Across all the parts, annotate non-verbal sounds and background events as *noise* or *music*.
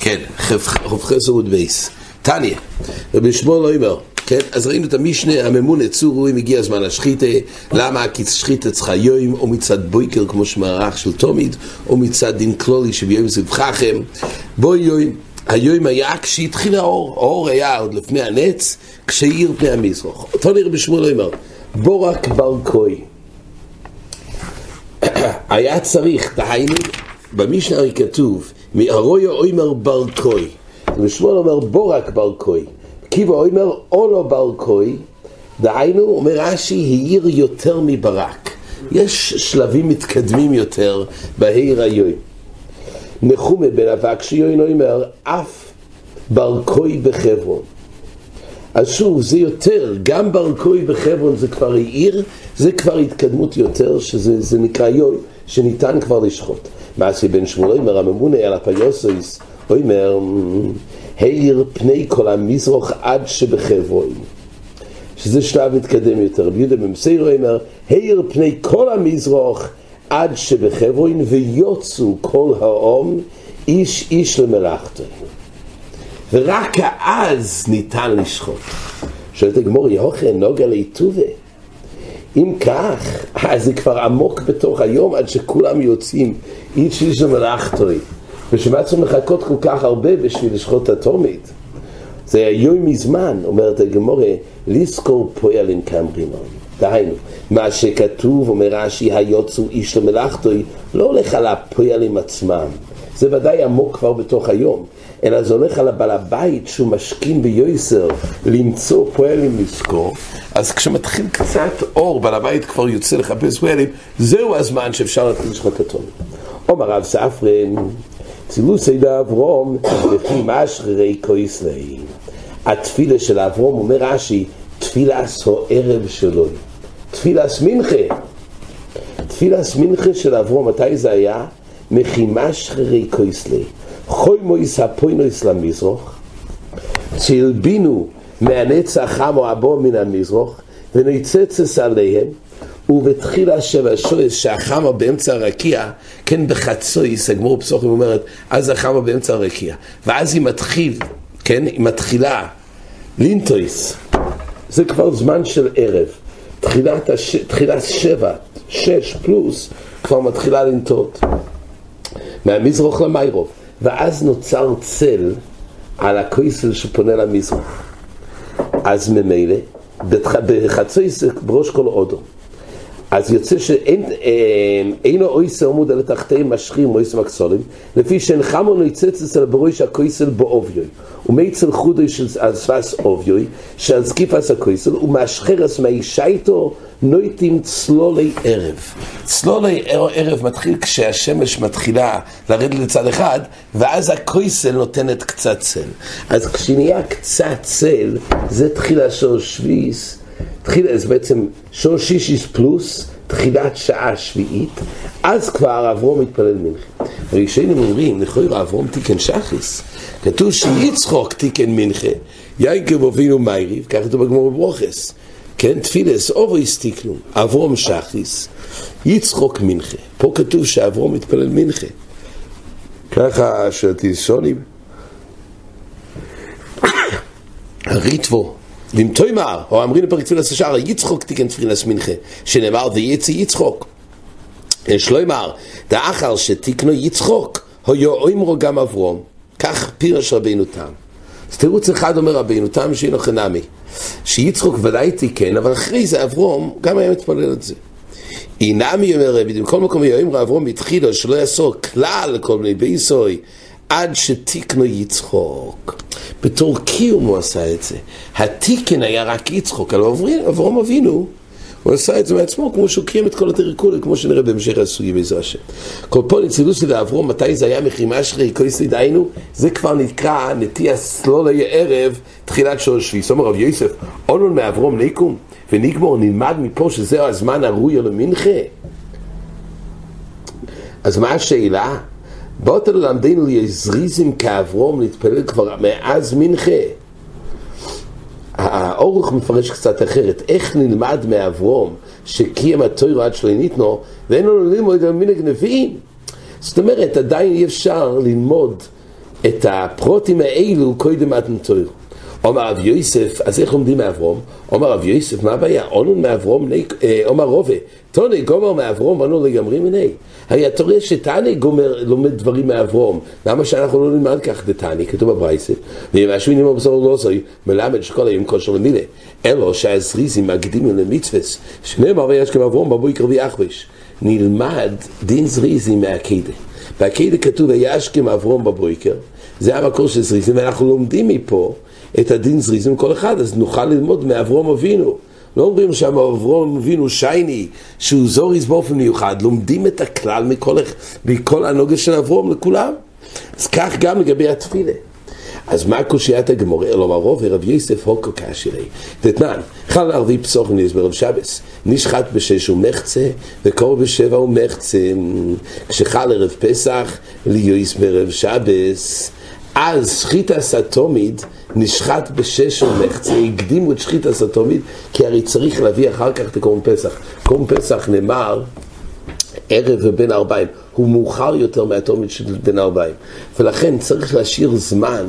כן, חופכס עמוד בייס. תניא, רבי שמואל לא אומר, כן? אז ראינו את המשנה, הממונה צורו, אם הגיע הזמן השחיתה, למה? כי שחיתה צריכה יוים, או מצד בויקר, כמו שמערך של תומיד, או מצד דין כלולי שביום זבחכם. בואי יוים, היום היה כשהתחיל האור, האור היה עוד לפני הנץ, כשהאיר פני המזרח. אותו נראה בשמואל לא אומר, בורק בר קוי. היה צריך, דהיינו, במשנה הרי כתוב, מארויה אוימר בר קוי. ושמואל אומר בורק בר קוי. קיבא אוימר אולו בר קוי, דהיינו, אומר רש"י, העיר יותר מברק. יש שלבים מתקדמים יותר בהעיר היום. נחומה בן אבק שיוין אומר, אף בר קוי בחברון. אז שוב, זה יותר, גם בר קוי בחברון זה כבר העיר, זה כבר התקדמות יותר, שזה נקרא יוי, שניתן כבר לשחוט. מעשי בן שמואל אומר, הממונה על הפיוסויס, אומר, העיר פני כל המזרוח עד שבחברון. שזה שלב מתקדם יותר. ביהודה במסיירו אומר, העיר פני כל המזרוח עד שבחברון ויוצאו כל העום איש איש למלאכתו. ורק אז ניתן לשחוט. שואלת הגמור, יהוכן נוגע לעיטובה. אם כך, אז זה כבר עמוק בתוך היום עד שכולם יוצאים איש איש למלאכתוי. בשביל צריכים לחכות כל כך הרבה בשביל לשחוט את התומית? זה היום מזמן, אומרת הגמורה, לזכור פועלים קמרימון. דהיינו, מה שכתוב, אומר רש"י, היוצאו איש למלאכתוי, לא הולך על הפועלים עצמם. זה ודאי עמוק כבר בתוך היום, אלא זה הולך על הבעל הבית שהוא משכין ביוסר למצוא פועלים לזכור, אז כשמתחיל קצת אור, בעל הבית כבר יוצא לחפש פועלים, זהו הזמן שאפשר להתחיל לשחוט אותו. אומר רב ספרן, צילוסי לאברום, לפי משררי קויסלי. התפילה של אברום, אומר רש"י, תפילס ערב שלו. תפילס מנחה. תפילס מנחה של אברום, מתי זה היה? מחימש חרי קויסלי. חוי מויס הפוינויס למזרוח, צילבינו מהנצח חמו הבו מן המזרוח, ונצצס עליהם, ובתחילה שבע שויס שהחמה באמצע הרקיע, כן בחצויס, הגמור פסוחים אומרת, אז החמה באמצע הרקיע. ואז היא מתחיל, כן, היא מתחילה לינטויס, זה כבר זמן של ערב. תחילת, הש... תחילת שבע, שש פלוס, כבר מתחילה לנטות. מהמזרח למיירוב. ואז נוצר צל על הכויסל שפונה למזרח. אז ממילא, בחצי בראש כל אודו. אז יוצא שאין אינו אויסר עמוד על תחתי משכים אויסר מקסולים, לפי שאין חמון יצץ אצל בראש הכויסל באוביוי, ומייצל חודוי של שפס אוביוי, שעל זקיפס הכויסל, ומשחרס מהאישייתו נויטים צלולי ערב. צלולי ערב מתחיל כשהשמש מתחילה לרדת לצד אחד, ואז הכויסל נותנת קצת צל. אז כשנהיה קצת צל, זה תחילה של שביס, תחילה, זה בעצם שור שישיס פלוס, תחילת שעה שביעית, אז כבר אברום מתפלל מנחה. הראשונים אומרים, לכאורה אברום תיקן שחיס. כתוב שיצחוק תיקן מנחה, יינקב אבינו מייריב, כך כתוב בגמור בברוכס. כן, תפילס, אובו הסתיקנו, אברום שחיס, יצחוק מנחה. פה כתוב שאברום מתפלל מנחה. ככה שתיסונים. הריטבו, למתוימר, או אמרים לפרק תפילס השער, יצחוק תיקן תפילס מנחה, שנאמר ויצא יצחוק. יש לו אמר, דאחר שתיקנו יצחוק, היו אומרו גם אברום. כך פירש רבינו תם. אז תירוץ אחד אומר רבינו תם שאינו חנמי. שיצחוק ודאי תיקן, אבל אחרי זה אברום גם היה מתפלל את זה. אינמי אומר רבי, בכל מקום יאמר אברום התחילו שלא יעשו כלל כל מיני בייסוי עד שתיקנו יצחוק. בתור קיום הוא עשה את זה. התיקן היה רק יצחוק, אבל אברום אבינו הוא עשה את זה מעצמו כמו שהוא קיים את כל הטריקולים, כמו שנראה בהמשך הסוגי בעזר השם. כל פה נצילוסי לאברום, מתי זה היה מחימה שרי, כויסי דהיינו, זה כבר נקרא נטייה סלולי ערב, תחילת שורש שביס. אומר רב יוסף, אונון מאברום ניקום, ונגמור נלמד מפה שזהו הזמן הראוי למנחה. אז מה השאלה? באות ללמדנו יזריזים כאברום להתפלל כבר מאז מנחה. האורך מפרש קצת אחרת, איך נלמד מאברום שקיים התוירו עד שלא ניתנו ואין לנו ללמוד על מנהג נביאים? זאת אומרת, עדיין אי אפשר ללמוד את הפרוטים האלו קודם מתן תוירו. אומר רב יוסף, אז איך לומדים מאברום? אומר רב יוסף, מה הבעיה? אונון מאברום, אה, אומר רובה, תוני גומר מאברום, אונון לגמרי מיני. הרי אתה רואה שתני גומר לומד דברים מאברום, למה שאנחנו לא נלמד כך דתני, כתוב בברייסה, ואם משהו נימו בזור לא זוי, מלמד שכל היום כושר למילה, אלו שהזריזים מקדימים למצווס, שנאמר ויש כמאברום בבויקר ויחבש, נלמד דין זריזים מהקדה. בהקדה כתוב וישכם אברום בבויקר, זה המקור של זריזים, ואנחנו לומדים מפה את הדין זריזים כל אחד, אז נוכל ללמוד מאברום אבינו. לא אומרים שם אברום אבינו שייני, שהוא זוריס באופן מיוחד, לומדים את הכלל מכל, מכל הנוגע של אברום לכולם. אז כך גם לגבי התפילה. אז מה קושיית הגמור? אלו מרוב ורב יוסף הוקו כאשירי. תתנן, חל ערבי פסוח ניס ברב שבס, נשחט בשש ומחצה, וקור בשבע ומחצה. כשחל ערב פסח, ליויס ברב שבס. אז שחית הסתומית נשחט בשש ומחצה, הקדימו את שחית הסתומית, כי הרי צריך להביא אחר כך את קורם פסח. קורם פסח נאמר ערב ובין ארבעים, הוא מאוחר יותר מהתומית של בין ארבעים, ולכן צריך להשאיר זמן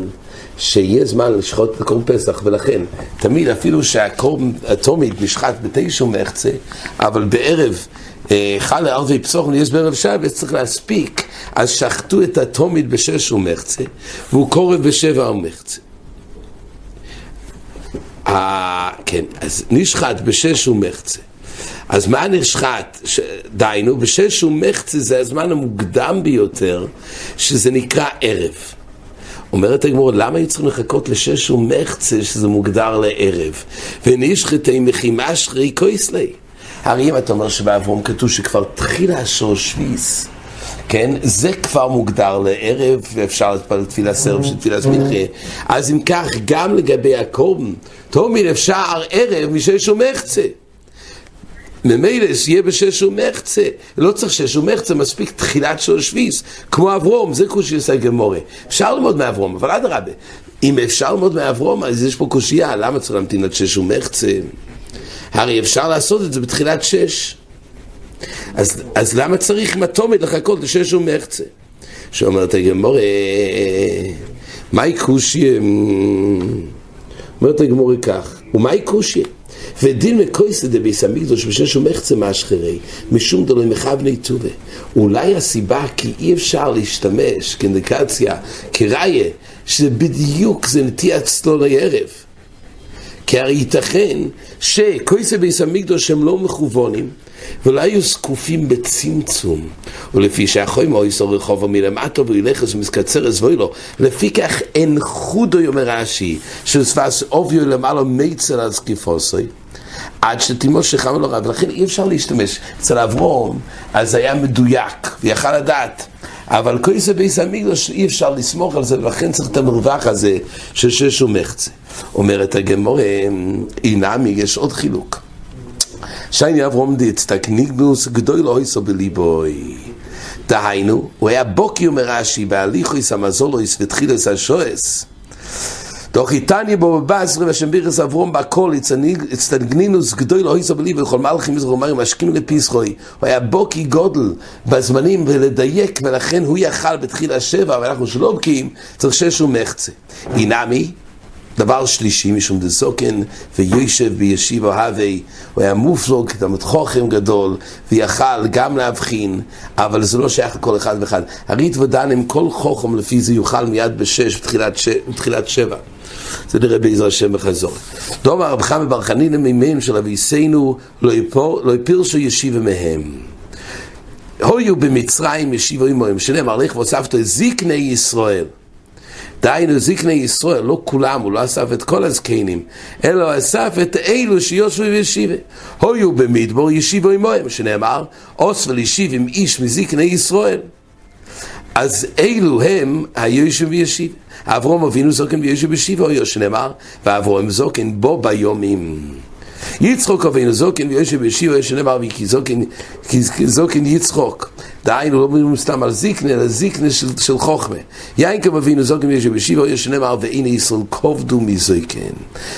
שיהיה זמן לשחוט את קורם פסח, ולכן תמיד אפילו שהקורם התומית נשחט בתשע ומחצה, אבל בערב אה, חל ערבי פסוח ונהיה בערב שבת, צריך להספיק, אז שחטו את התומית בשש ומחצה, והוא קורב בשבע ומחצה. אה, כן, אז נשחט בשש ומחצה. אז מה נשחט? ש... דיינו, בשש ומחצה זה הזמן המוקדם ביותר, שזה נקרא ערב. אומרת הגמור, למה היו צריכים לחכות לשש ומחצה שזה מוגדר לערב? ונשחטי מחימשרי קויסלי. הרי אם אתה אומר שבאברום כתוב שכבר תחילה השור שביס, כן? זה כבר מוגדר לערב, ואפשר להתפלל תפילה סרב של תפילת מנחה. אז אם כך, גם לגבי הקורבן, תמיד אפשר ערב משש ומחצה. ממילא שיהיה בשש ומחצה, לא צריך שש ומחצה, מספיק תחילת של שביס, כמו אברום, זה קושייה גמורה. אפשר ללמוד מאברום, אבל אדרבה, אם אפשר ללמוד מאברום, אז יש פה קושייה, למה צריך להמתין עד שש ומחצה? הרי אפשר לעשות את זה בתחילת שש. אז, אז למה צריך עם לחכות לשש ומחצה? שאומרת הגמורה, מהי קושיה? אומרת הגמורה כך, ומהי קושיה? ודין מקויסא דביס המקדוש בשש ומחצה מאשחרי, משום דלוי מכבני טובה. אולי הסיבה כי אי אפשר להשתמש כאינדיקציה, כראיה, שזה בדיוק, זה נטיית צלול הערב. כי הרי ייתכן שקויסא ביס המקדוש הם לא מכוונים, ולא היו זקופים בצמצום. ולפי שהחוימו יסור רחובו מלמטו וילך אז מסקצר אזבוי לו. לפי כך אין חודו יאמר רש"י, ששפס אוביו למעלה מיצר על זקיפוסוי. עד שתימוש חם לו רב, ולכן אי אפשר להשתמש. אצל אברום, אז היה מדויק, ויכל לדעת. אבל כויסא ביס המקדוש אי אפשר לסמוך על זה, ולכן צריך את המרווח הזה של שש ומחצה. אומרת הגמורה, אינמי, יש עוד חילוק. שייני אברום דיצטק ניגנוס גדול אויסו בליבוי. דהיינו, הוא היה בוקי אומר רש"י, בהליכויס המזולויס ותחילס דוח איתני בו בבסרי ושם בירס אברום בכל הצטנגנינוס גדול אויסו בליבוי וכל מלכי מזרח אומרים משכים לפיסחוי. הוא היה בוקי גודל בזמנים ולדייק ולכן הוא יכל בתחיל השבע ואנחנו שלא בקיאים צריך שש ומחצה. אינמי דבר שלישי, משום דסוקן ויושב בישיבה הווי, הוא היה מופלוג, תלמוד חוכם גדול, ויכל גם להבחין, אבל זה לא שייך לכל אחד ואחד. הריט ודן עם כל חוכם, לפי זה יוכל מיד בשש, בתחילת, ש... בתחילת שבע. זה נראה בעזר השם בחזור. דומה רב חמא בר חנינא של אביסנו, לא, לא יפירשו ישיבה מהם. הויו במצרים ישיבו עמהם, שנאמר לך והוספת זקני ישראל. דהיינו זקני ישראל, לא כולם, הוא לא אסף את כל הזקנים, אלא אסף את אלו שיושבו בישיבה. הויו במדבור ישיבו עמהם, שנאמר, אוס ולישיב עם איש מזקני ישראל. אז אלו הם היושב בישיבה. אברום אבינו זוקן ביושב בישיבה, או שנאמר, ואברום זוקן בו ביומים. יצחוק אבינו זוקן ויושב בשיעור יש נאמר כי זוקן, זוקן יצחוק דהיינו לא מדברים סתם על זיקנה אלא זיקנה של, של חוכמה יינקם אבינו זוקן ויושב בשיעור יש נאמר והנה ישראל כובדו מזוקן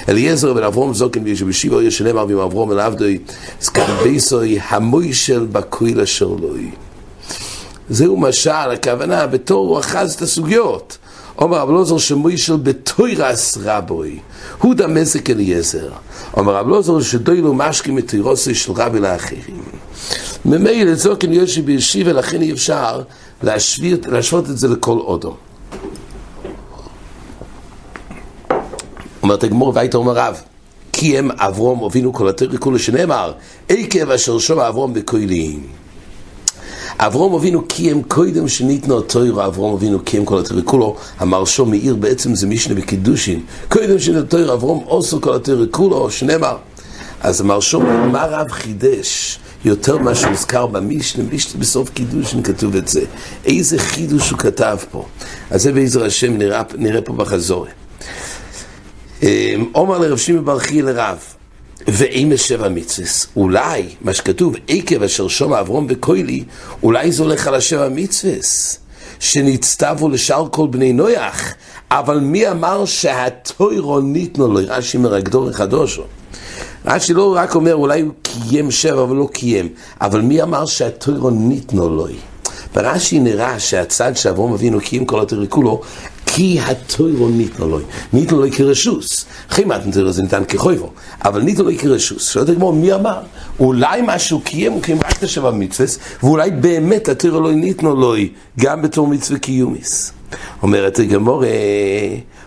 אליעזר בן אברום זוקן ויושב בשיעור יש נאמר ועם אברום אל עבדוי זקן ביסוי המוישל בקוילה שלוי זהו משל, הכוונה, בתור הוא אחז את הסוגיות. אומר רב לוזר שמוישל בתוירס רבוי, הוא דמזק אליעזר. אומר רב לוזר שדוילו משקים את תירוסי של רבי לאחרים. ממילא זוקן יושי בישיב ולכן אי אפשר להשוות, להשוות את זה לכל אודו. אומרת הגמור והיית אומר רב, כי הם אברום הובינו כל התרא כולו שנאמר, עקב אשר שומע אברום בכוילים. אברום אבינו קיים קודם שניתנו התוירו, אברום אבינו קיים כל התוירו כולו, המרשו מאיר בעצם זה משנה בקידושין, קודם שניתנו התוירו, אברום עושו כל התוירו כולו, שנאמר. אז המרשו, מה רב חידש? יותר ממה שהוזכר במשנה, משנה בסוף קידושין כתוב את זה. איזה חידוש הוא כתב פה. אז זה בעזר השם נראה, נראה פה בחזור. עומר לרב שמעון בר חייא לרב, ואם שבע מצווס, אולי, מה שכתוב, עקב אשר שומע אברום וקוילי, אולי זה הולך על השבע מצווס, שנצטוו לשאר כל בני נויח, אבל מי אמר שהטוירו ניתנו לו, רש"י מרגדור החדושו. רש"י לא רק אומר, אולי הוא קיים שבע אבל לא קיים, אבל מי אמר שהטוירו ניתנו לו? ברש"י נראה שהצד שאברום אבינו קיים כל התוירו כולו, כי התוירו ניתנו לו, ניתנו לו כרשוס. אחרי מתנתר זה ניתן כחויבו, אבל ניתנו לו כרשוס. שואלת הגמור, מי אמר? אולי משהו קיים, הוא קיים רק את השבע מצווה, ואולי באמת התוירו לא ניתנו לו גם בתור מצווה קיומיס. אומרת הגמור,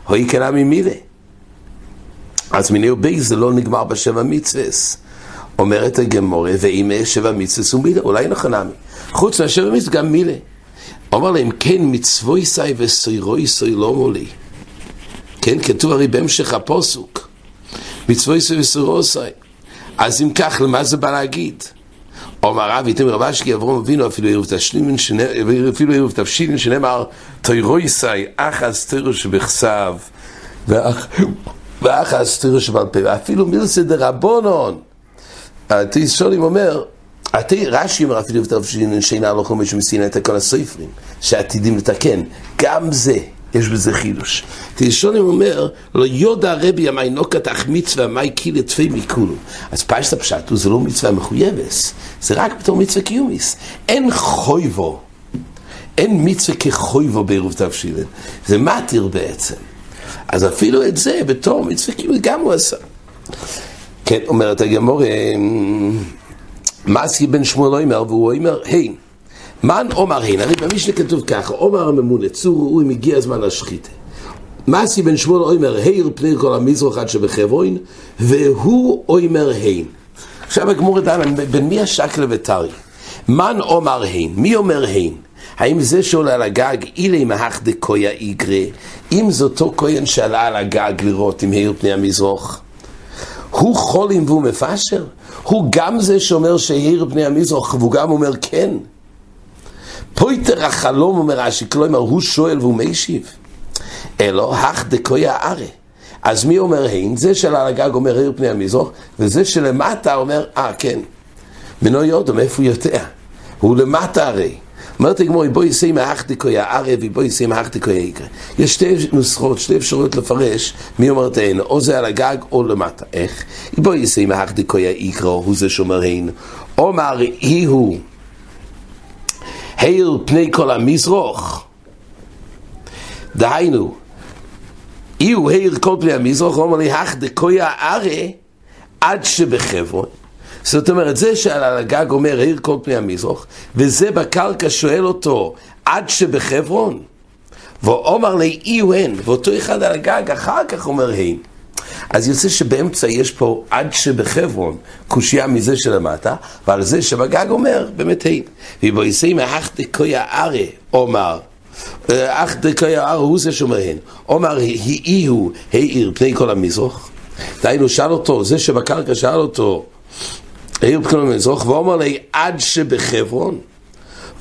הוי כנה ממילה. אז מיני ובי זה לא נגמר בשבע מצווה. אומרת הגמור, ואם שבע מצווה הוא מילה, אולי נכון אמי. חוץ מהשבע מצווה גם מילה. אומר להם, כן, מצווי סי וסוירוי סוי לא מולי. כן, כתוב הרי בהמשך הפוסוק. מצווי סי וסוירוי סי. אז אם כך, למה זה בא להגיד? אומר רב, איתם רב אשקי, אברום אבינו, אפילו ערב תשלין, אפילו ערב תבשילין, שנאמר, תוירוי סי, אחז תוירו שבכסב, ואחז תוירו שבעל פה, ואפילו מילסא דרבונון. תשאולים אומר, רש"י אומר אפילו שינה לא חומש מסינה את כל הסופרים שעתידים לתקן, גם זה יש בזה חידוש. תראשונים אומר, לא יודע רבי המיינוקת אך מצווה מי קילה תפי מכולו. אז פשט הפשט הוא זה לא מצווה מחויבס, זה רק בתור מצווה קיומיס. אין חויבו, אין מצווה כחויבו בעירוב תבשילן, זה מתיר בעצם. אז אפילו את זה בתור מצווה קיומיס גם הוא עשה. כן, אומרת הגמור, מסי בן שמואל אומר, והוא אומר, היי, מן עומר היין, הרי במשנה כתוב ככה, עומר הממונה, צור ראוי, מגיע הזמן להשחית. מסי בן שמואל אומר, הייר פני כל המזרח עד שבחברון, והוא אומר היין. עכשיו הגמור דן, בין מי השקלה וטרי? מן עומר היין, מי אומר היין? האם זה שעולה על הגג, אילי מהך דקויה איגרה, אם זה אותו כהן שעלה על הגג לראות עם העיר פני המזרח? הוא חולים והוא מפשר? הוא גם זה שאומר שהעיר פני המזרח, והוא גם אומר כן. פויטר החלום אומר רש"י, כלומר הוא שואל והוא משיב. אלו, הך דקויה ארה. אז מי אומר הן? זה של על הגג אומר העיר פני המזרח, וזה שלמטה אומר, אה, כן. מנו יודו, מאיפה הוא יודע? הוא למטה הרי. אומרת הגמור, בואי יסי מהך דקויה ארה ובואי יסי מהך דקויה יקרה. יש שתי נוסחות, שתי אפשרויות לפרש מי אומרת הן, או זה על הגג או למטה. איך? בואי יסי מהך דקויה יקרה, הוא זה שאומר הן. אומר אי הוא, העיר פני כל המזרוח. דהיינו, אי הוא העיר כל פני המזרח, אומר לי, הך דקויה ארה עד שבחברון. זאת אומרת, זה שעל הגג אומר העיר כל פני המזרח, וזה בקרקע שואל אותו עד שבחברון. ואומר לי אי הוא הן, ואותו אחד על הגג אחר כך אומר הן. אז יוצא שבאמצע יש פה עד שבחברון קושייה מזה שלמטה, ועל זה שבגג אומר באמת הן. ובו יסי מאח דקויה ארה אומר, אח דקויה ארה הוא זה שאומר הן. אומר אי הוא העיר פני כל המזרח. דהיינו שאל אותו, זה שבקרקע שאל אותו העיר פני המזרח, ואומר לי עד שבחברון.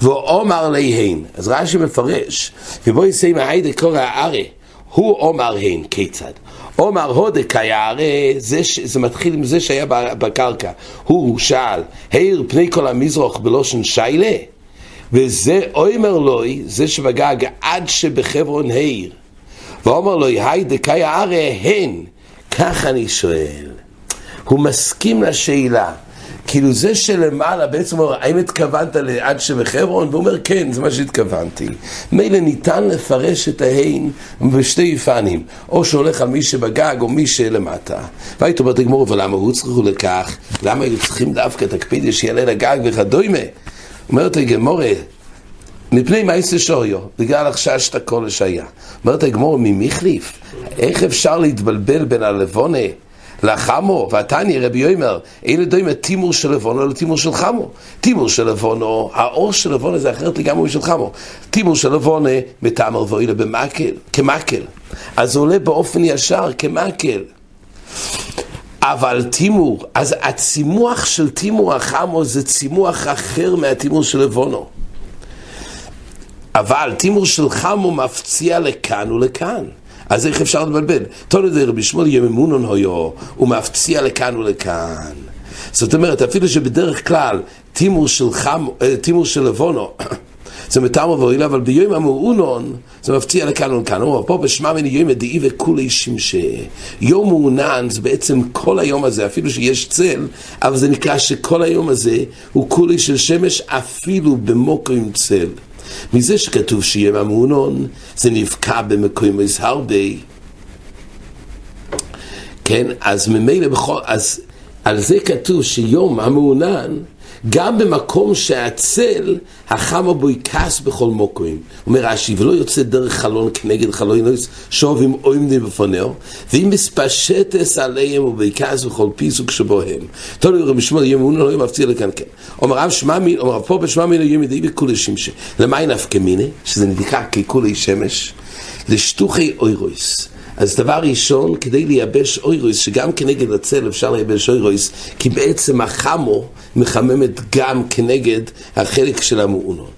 ואומר להן, אז רש"י מפרש, ובו יסי מהי דקורא הארה, הוא אומר הן, כיצד? עומר הודק היה, הרי זה, זה מתחיל עם זה שהיה בקרקע. הוא שאל, העיר פני כל המזרוח בלושן שיילה? וזה אומר לוי, זה שבגג עד שבחברון העיר. ואומר לו, היי דקאי הרי הן. כך אני שואל. הוא מסכים לשאלה. כאילו זה שלמעלה בעצם אומר, האם התכוונת לעד שבחברון? והוא אומר, כן, זה מה שהתכוונתי. מילא ניתן לפרש את ההין בשתי פנים, או שהולך על מי שבגג או מי שלמטה. והיית אומרת לגמור, ולמה צריכו לכך? למה היו צריכים דווקא את הקפידיה שיעלה לגג וכדומה? אומרת הגמורה, מפני יעשה שוריו, בגלל החשש את הכל לשהיה. אומרת הגמור, ממי החליף? איך אפשר להתבלבל בין הלבונה לחמו, ועתני רבי יאמר, אלה דומה תימור של לבונו לתימור של חמו. תימור של לבונו, האור של לבונו זה אחרת לגמרי משל חמו. תימור של לבונו, מתאמר ואוילה במקל, כמקל. אז זה עולה באופן ישר כמקל. אבל תימור, אז הצימוח של תימור החמו זה צימוח אחר מהתימור של לבונו. אבל תימור של חמו מפציע לכאן ולכאן. אז איך אפשר לבלבל? תונו זה רבי שמואל יממונון הויו, הוא מפציע לכאן ולכאן. זאת אומרת, אפילו שבדרך כלל תימור של חם, אה, תימור של לבונו, *coughs* זה מטעמו ואוהילה, אבל ביום המעונון זה מפציע לכאן ולכאן. הוא אומר, פה בשמע מני יום דאי וכולי שמשי. יום מעונן זה בעצם כל היום הזה, אפילו שיש צל, אבל זה נקרא שכל היום הזה הוא כולי של שמש אפילו במוקו עם צל. מזה שכתוב שיהיה המעונון, זה נבקע במקום הרבה. כן, אז ממילא בכל, אז על זה כתוב שיום המעונן, גם במקום שהצל, החמה בו יכעס בכל מוקוים. אומר רש"י, ולא יוצא דרך חלון כנגד חלון שוב עם עומדים בפונאו, ואם מספשטס עליהם ובכעס בכל פיסוק שבו הם. לי רבי יהיה מעונן, לא מפציע לכאן כן. אומר רב שמע מין, אומר פה בשמע מין, יהיה מדי בכולי שמשי. למה נפקא מיני? שזה נדיקה ככולי שמש? לשטוחי אוירויס. אז דבר ראשון, כדי לייבש אוירויס, שגם כנגד הצל אפשר לייבש אוירויס, כי בעצם החמו מחממת גם כנגד החלק של המעונות.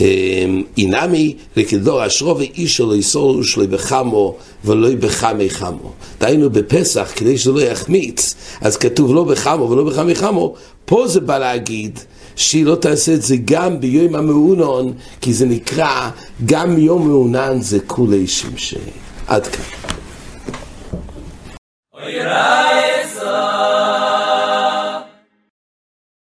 אמ, אינמי לכדור אשרו ואישו לא יסורו שלו בחמו ולא בחמי חמו. דהיינו בפסח, כדי שזה לא יחמיץ, אז כתוב לא בחמו ולא בחמי חמו, פה זה בא להגיד שהיא לא תעשה את זה גם ביום המעונון, כי זה נקרא, גם יום מעונן זה כולי שמשי. עד כאן.